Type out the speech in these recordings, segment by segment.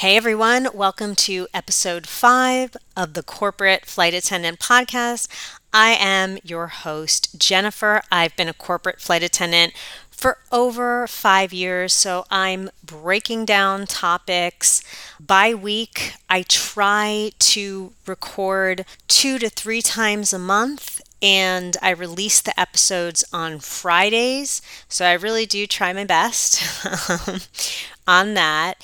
Hey everyone, welcome to episode five of the Corporate Flight Attendant Podcast. I am your host, Jennifer. I've been a corporate flight attendant for over five years, so I'm breaking down topics by week. I try to record two to three times a month and I release the episodes on Fridays. So I really do try my best on that.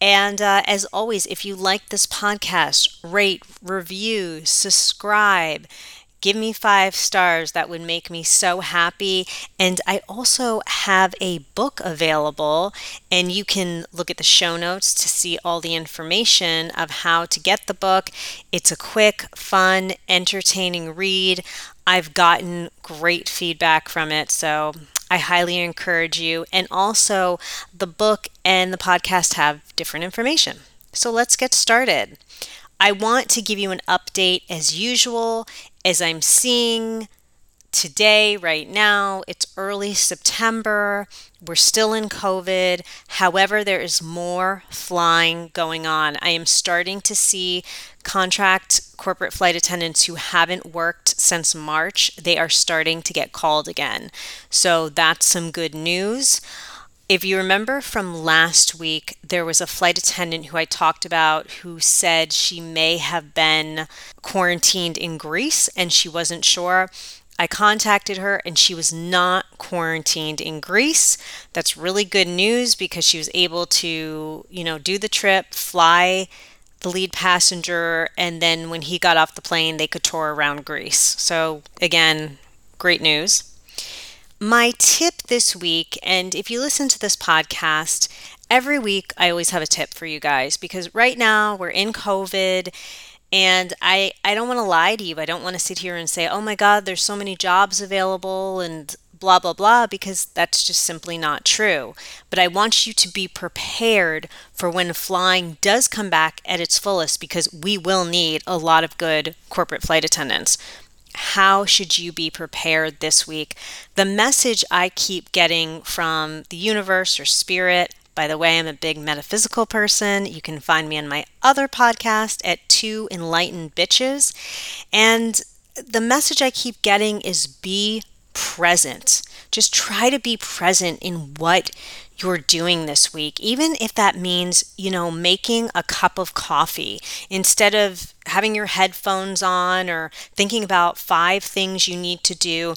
And uh, as always, if you like this podcast, rate, review, subscribe. Give me five stars. That would make me so happy. And I also have a book available, and you can look at the show notes to see all the information of how to get the book. It's a quick, fun, entertaining read. I've gotten great feedback from it. So I highly encourage you. And also, the book and the podcast have different information. So let's get started. I want to give you an update as usual as I'm seeing today, right now. It's early September. We're still in COVID. However, there is more flying going on. I am starting to see contract corporate flight attendants who haven't worked since March. They are starting to get called again. So that's some good news. If you remember from last week, there was a flight attendant who I talked about who said she may have been quarantined in Greece and she wasn't sure. I contacted her and she was not quarantined in Greece. That's really good news because she was able to, you know, do the trip, fly the lead passenger, and then when he got off the plane, they could tour around Greece. So, again, great news. My tip this week, and if you listen to this podcast, every week I always have a tip for you guys because right now we're in COVID and I, I don't want to lie to you. I don't want to sit here and say, oh my God, there's so many jobs available and blah, blah, blah, because that's just simply not true. But I want you to be prepared for when flying does come back at its fullest because we will need a lot of good corporate flight attendants. How should you be prepared this week? The message I keep getting from the universe or spirit by the way, I'm a big metaphysical person. You can find me on my other podcast at Two Enlightened Bitches. And the message I keep getting is be present. Just try to be present in what you're doing this week, even if that means, you know, making a cup of coffee instead of having your headphones on or thinking about five things you need to do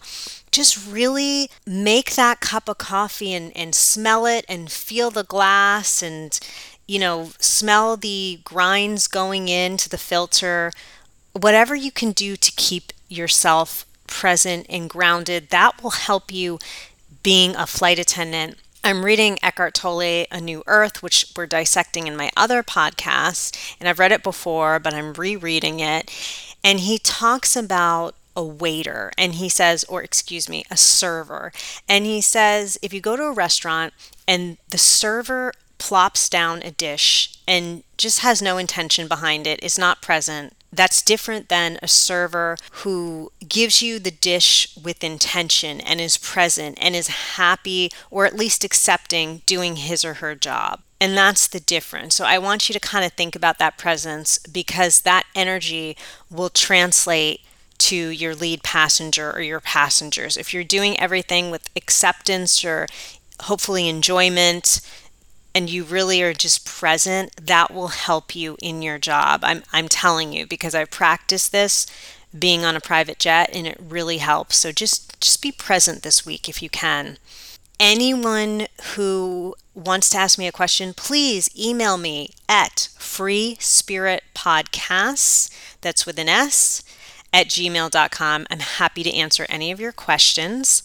just really make that cup of coffee and, and smell it and feel the glass and, you know, smell the grinds going into the filter. Whatever you can do to keep yourself present and grounded, that will help you being a flight attendant. I'm reading Eckhart Tolle, A New Earth, which we're dissecting in my other podcast, and I've read it before, but I'm rereading it. And he talks about a waiter and he says, or excuse me, a server. And he says, if you go to a restaurant and the server plops down a dish and just has no intention behind it, is not present, that's different than a server who gives you the dish with intention and is present and is happy or at least accepting doing his or her job. And that's the difference. So I want you to kind of think about that presence because that energy will translate to your lead passenger or your passengers. If you're doing everything with acceptance or hopefully enjoyment, and you really are just present, that will help you in your job. I'm, I'm telling you because I've practiced this being on a private jet and it really helps. So just just be present this week if you can. Anyone who wants to ask me a question, please email me at free spirit podcasts. That's with an S at gmail.com. I'm happy to answer any of your questions.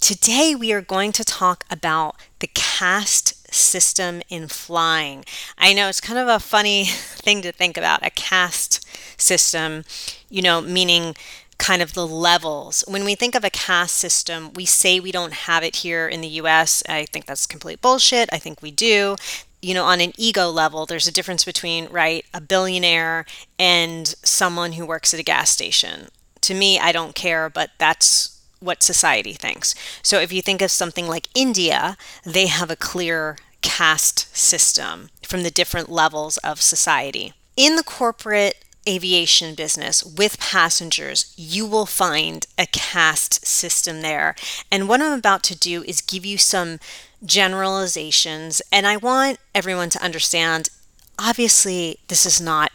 Today, we are going to talk about the caste system in flying. I know it's kind of a funny thing to think about a caste system, you know, meaning kind of the levels. When we think of a caste system, we say we don't have it here in the US. I think that's complete bullshit. I think we do you know, on an ego level, there's a difference between, right, a billionaire and someone who works at a gas station. To me, I don't care, but that's what society thinks. So if you think of something like India, they have a clear caste system from the different levels of society. In the corporate aviation business with passengers, you will find a caste system there. And what I'm about to do is give you some generalizations. And I want everyone to understand obviously, this is not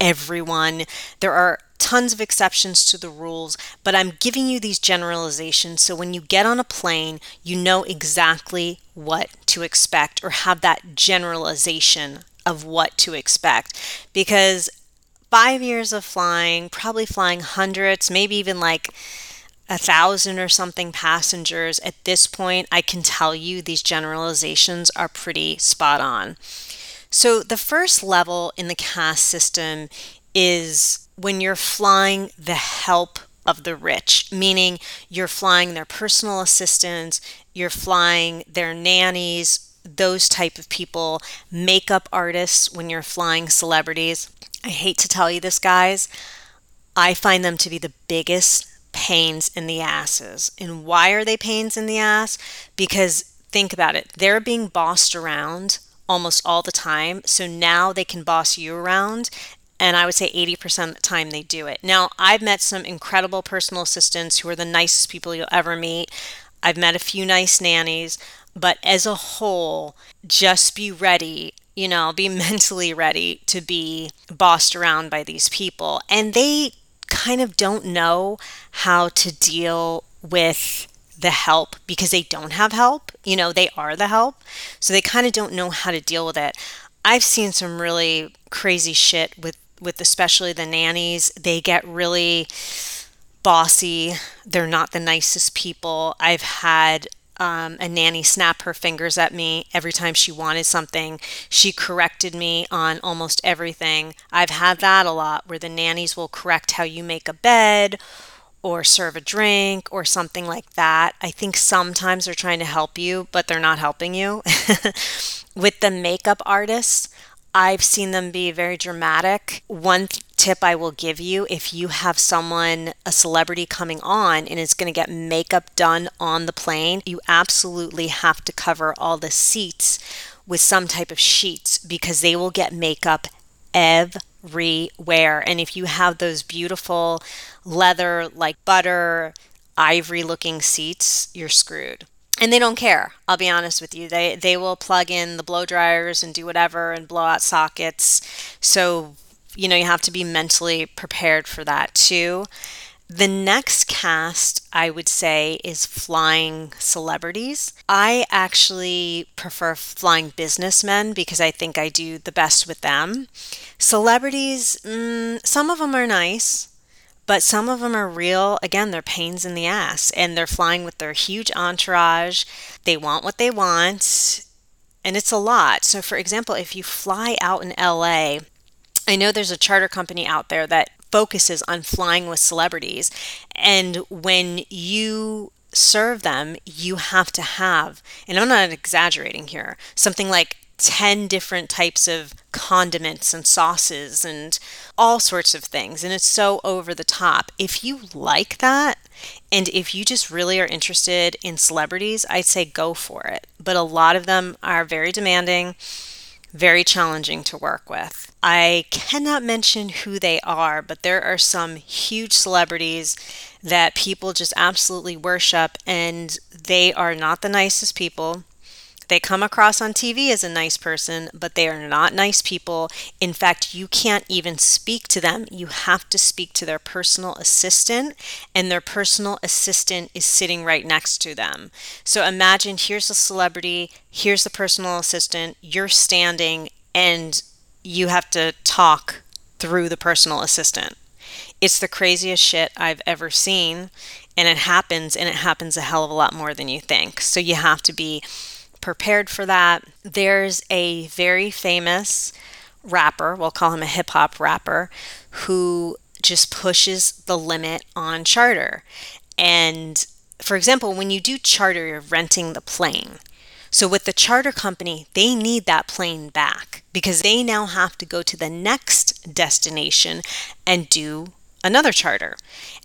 everyone. There are tons of exceptions to the rules, but I'm giving you these generalizations so when you get on a plane, you know exactly what to expect or have that generalization of what to expect. Because five years of flying, probably flying hundreds, maybe even like a thousand or something passengers at this point, I can tell you these generalizations are pretty spot on. So, the first level in the caste system is when you're flying the help of the rich, meaning you're flying their personal assistants, you're flying their nannies, those type of people, makeup artists when you're flying celebrities. I hate to tell you this, guys. I find them to be the biggest pains in the asses. And why are they pains in the ass? Because think about it, they're being bossed around almost all the time. So now they can boss you around. And I would say 80% of the time they do it. Now, I've met some incredible personal assistants who are the nicest people you'll ever meet. I've met a few nice nannies, but as a whole, just be ready, you know, be mentally ready to be bossed around by these people. And they kind of don't know how to deal with the help because they don't have help. You know, they are the help. So they kind of don't know how to deal with it. I've seen some really crazy shit with with especially the nannies. They get really bossy. They're not the nicest people. I've had um, a nanny snap her fingers at me every time she wanted something. She corrected me on almost everything. I've had that a lot where the nannies will correct how you make a bed or serve a drink or something like that. I think sometimes they're trying to help you, but they're not helping you. With the makeup artists, I've seen them be very dramatic. One tip I will give you if you have someone, a celebrity coming on and is going to get makeup done on the plane, you absolutely have to cover all the seats with some type of sheets because they will get makeup everywhere. And if you have those beautiful leather, like butter, ivory looking seats, you're screwed. And they don't care. I'll be honest with you. They they will plug in the blow dryers and do whatever and blow out sockets. So, you know, you have to be mentally prepared for that too. The next caste I would say is flying celebrities. I actually prefer flying businessmen because I think I do the best with them. Celebrities, mm, some of them are nice, but some of them are real. Again, they're pains in the ass and they're flying with their huge entourage. They want what they want, and it's a lot. So, for example, if you fly out in LA, I know there's a charter company out there that focuses on flying with celebrities. And when you serve them, you have to have, and I'm not exaggerating here, something like 10 different types of condiments and sauces and all sorts of things. And it's so over the top. If you like that, and if you just really are interested in celebrities, I'd say go for it. But a lot of them are very demanding, very challenging to work with. I cannot mention who they are, but there are some huge celebrities that people just absolutely worship, and they are not the nicest people. They come across on TV as a nice person, but they are not nice people. In fact, you can't even speak to them. You have to speak to their personal assistant, and their personal assistant is sitting right next to them. So imagine here's a celebrity, here's the personal assistant, you're standing, and you have to talk through the personal assistant. It's the craziest shit I've ever seen, and it happens, and it happens a hell of a lot more than you think. So you have to be prepared for that. There's a very famous rapper, we'll call him a hip hop rapper, who just pushes the limit on charter. And for example, when you do charter, you're renting the plane. So with the charter company, they need that plane back because they now have to go to the next destination and do another charter.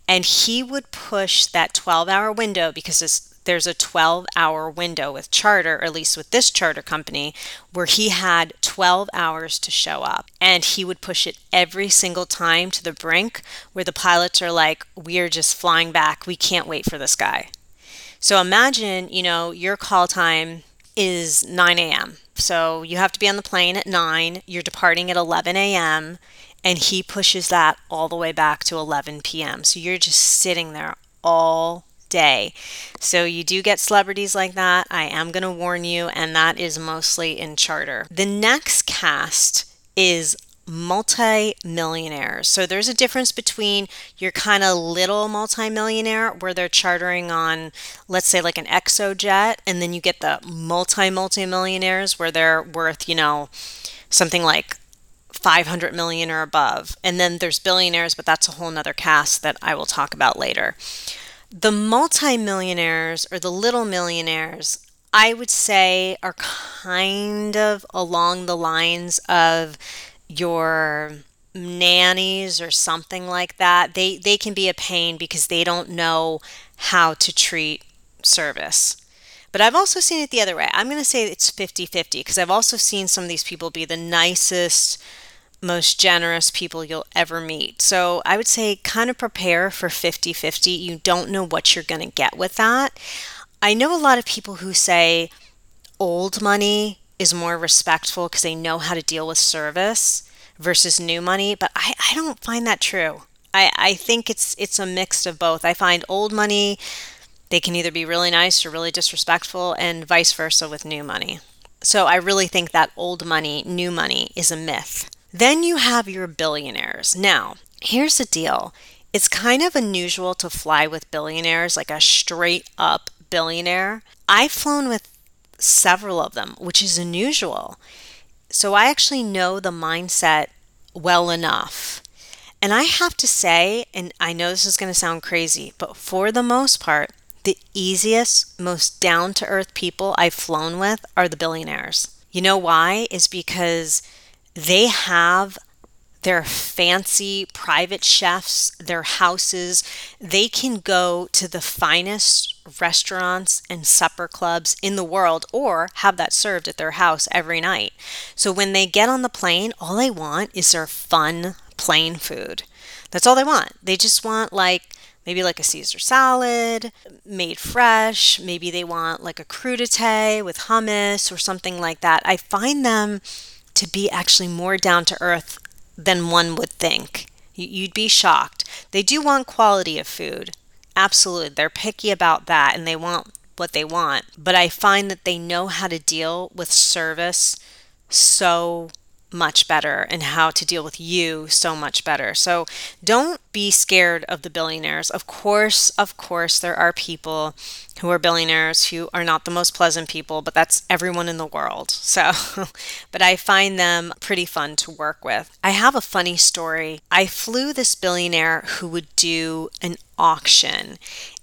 And he would push that 12 hour window because there's a 12 hour window with charter, or at least with this charter company, where he had 12 hours to show up. And he would push it every single time to the brink where the pilots are like, we are just flying back. We can't wait for this guy. So imagine, you know, your call time is 9 a.m. So you have to be on the plane at 9, you're departing at 11 a.m., and he pushes that all the way back to 11 p.m. So you're just sitting there all day. So you do get celebrities like that. I am going to warn you, and that is mostly in charter. The next caste is multi-millionaires. So there's a difference between your kind of little multi-millionaire where they're chartering on let's say like an XOJET and then you get the multi-multi-millionaires where they're worth, you know, something like 500 million or above. And then there's billionaires, but that's a whole nother caste that I will talk about later. The multimillionaires or the little millionaires, I would say, are kind of along the lines of your nannies or something like that. They they can be a pain because they don't know how to treat service. But I've also seen it the other way. I'm going to say it's 50-50 because I've also seen some of these people be the nicest most generous people you'll ever meet. So I would say kind of prepare for 50 50. You don't know what you're going to get with that. I know a lot of people who say old money is more respectful because they know how to deal with service versus new money, but I, I don't find that true. I, I think it's it's a mix of both. I find old money they can either be really nice or really disrespectful and vice versa with new money. So I really think that old money, new money is a myth. Then you have your billionaires. Now, here's the deal it's kind of unusual to fly with billionaires, like a straight up billionaire. I've flown with several of them, which is unusual. So I actually know the mindset well enough. And I have to say, and I know this is going to sound crazy, but for the most part, the easiest, most down to earth people I've flown with are the billionaires. You know why? Is because they have their fancy private chefs, their houses. They can go to the finest restaurants and supper clubs in the world or have that served at their house every night. So when they get on the plane, all they want is their fun plane food. That's all they want. They just want like maybe like a Caesar salad made fresh. Maybe they want like a crudité with hummus or something like that. I find them to be actually more down to earth than one would think. You'd be shocked. They do want quality of food. Absolutely. They're picky about that and they want what they want. But I find that they know how to deal with service so much better and how to deal with you so much better. So don't be scared of the billionaires. Of course, of course, there are people who are billionaires who are not the most pleasant people, but that's everyone in the world. So, but I find them pretty fun to work with. I have a funny story. I flew this billionaire who would do an auction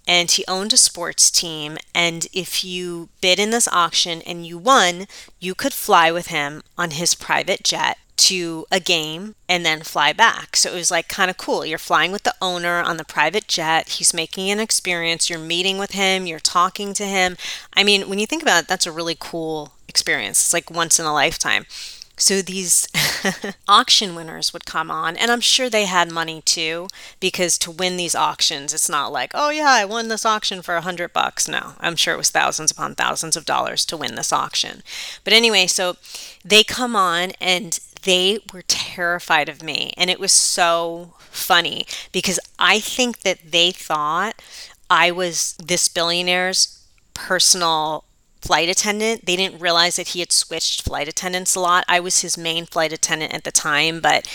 and he owned a sports team. And if you bid in this auction and you won, you could fly with him on his private jet to a game and then fly back. So it was like kind of cool. You're flying with the owner on the private jet. He's making an experience. You're meeting with him, you're talking to him. I mean, when you think about it, that's a really cool experience. It's like once in a lifetime. So these auction winners would come on, and I'm sure they had money too, because to win these auctions, it's not like, oh yeah, I won this auction for a hundred bucks. No, I'm sure it was thousands upon thousands of dollars to win this auction. But anyway, so they come on and they were terrified of me, and it was so funny because I think that they thought I was this billionaire's personal flight attendant. They didn't realize that he had switched flight attendants a lot. I was his main flight attendant at the time, but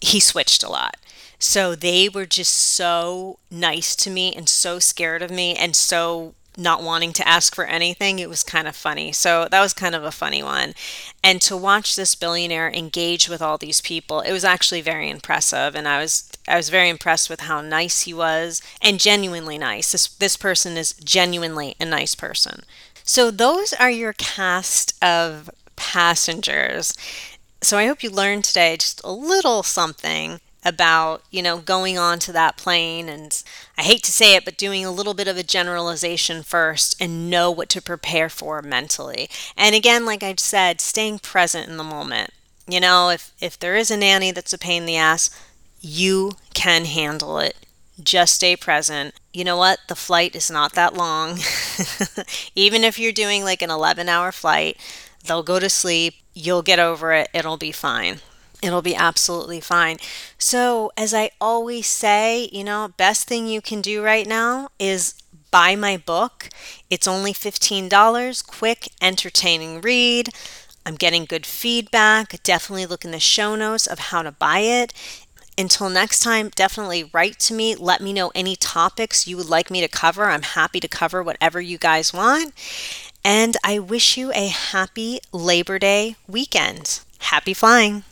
he switched a lot. So they were just so nice to me and so scared of me and so not wanting to ask for anything. It was kind of funny. So that was kind of a funny one. And to watch this billionaire engage with all these people, it was actually very impressive. And I was I was very impressed with how nice he was and genuinely nice. This this person is genuinely a nice person. So, those are your caste of passengers. So, I hope you learned today just a little something about, you know, going onto that plane and I hate to say it, but doing a little bit of a generalization first and know what to prepare for mentally. And again, like I said, staying present in the moment. You know, if if there is a nanny that's a pain in the ass, you can handle it. Just stay present. You know what? The flight is not that long. Even if you're doing like an 11 hour flight, they'll go to sleep. You'll get over it. It'll be fine. It'll be absolutely fine. So, as I always say, you know, best thing you can do right now is buy my book. It's only $15, quick, entertaining read. I'm getting good feedback. Definitely look in the show notes of how to buy it. Until next time, definitely write to me. Let me know any topics you would like me to cover. I'm happy to cover whatever you guys want. And I wish you a happy Labor Day weekend. Happy flying!